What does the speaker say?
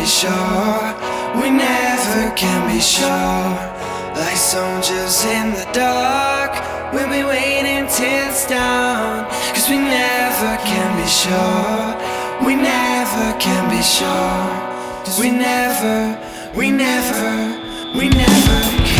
be sure, we never can be sure. Like soldiers in the dark, we'll be waiting till it's dawn. Cause we never can be sure, we never can be sure. Cause we never, we never, we never can.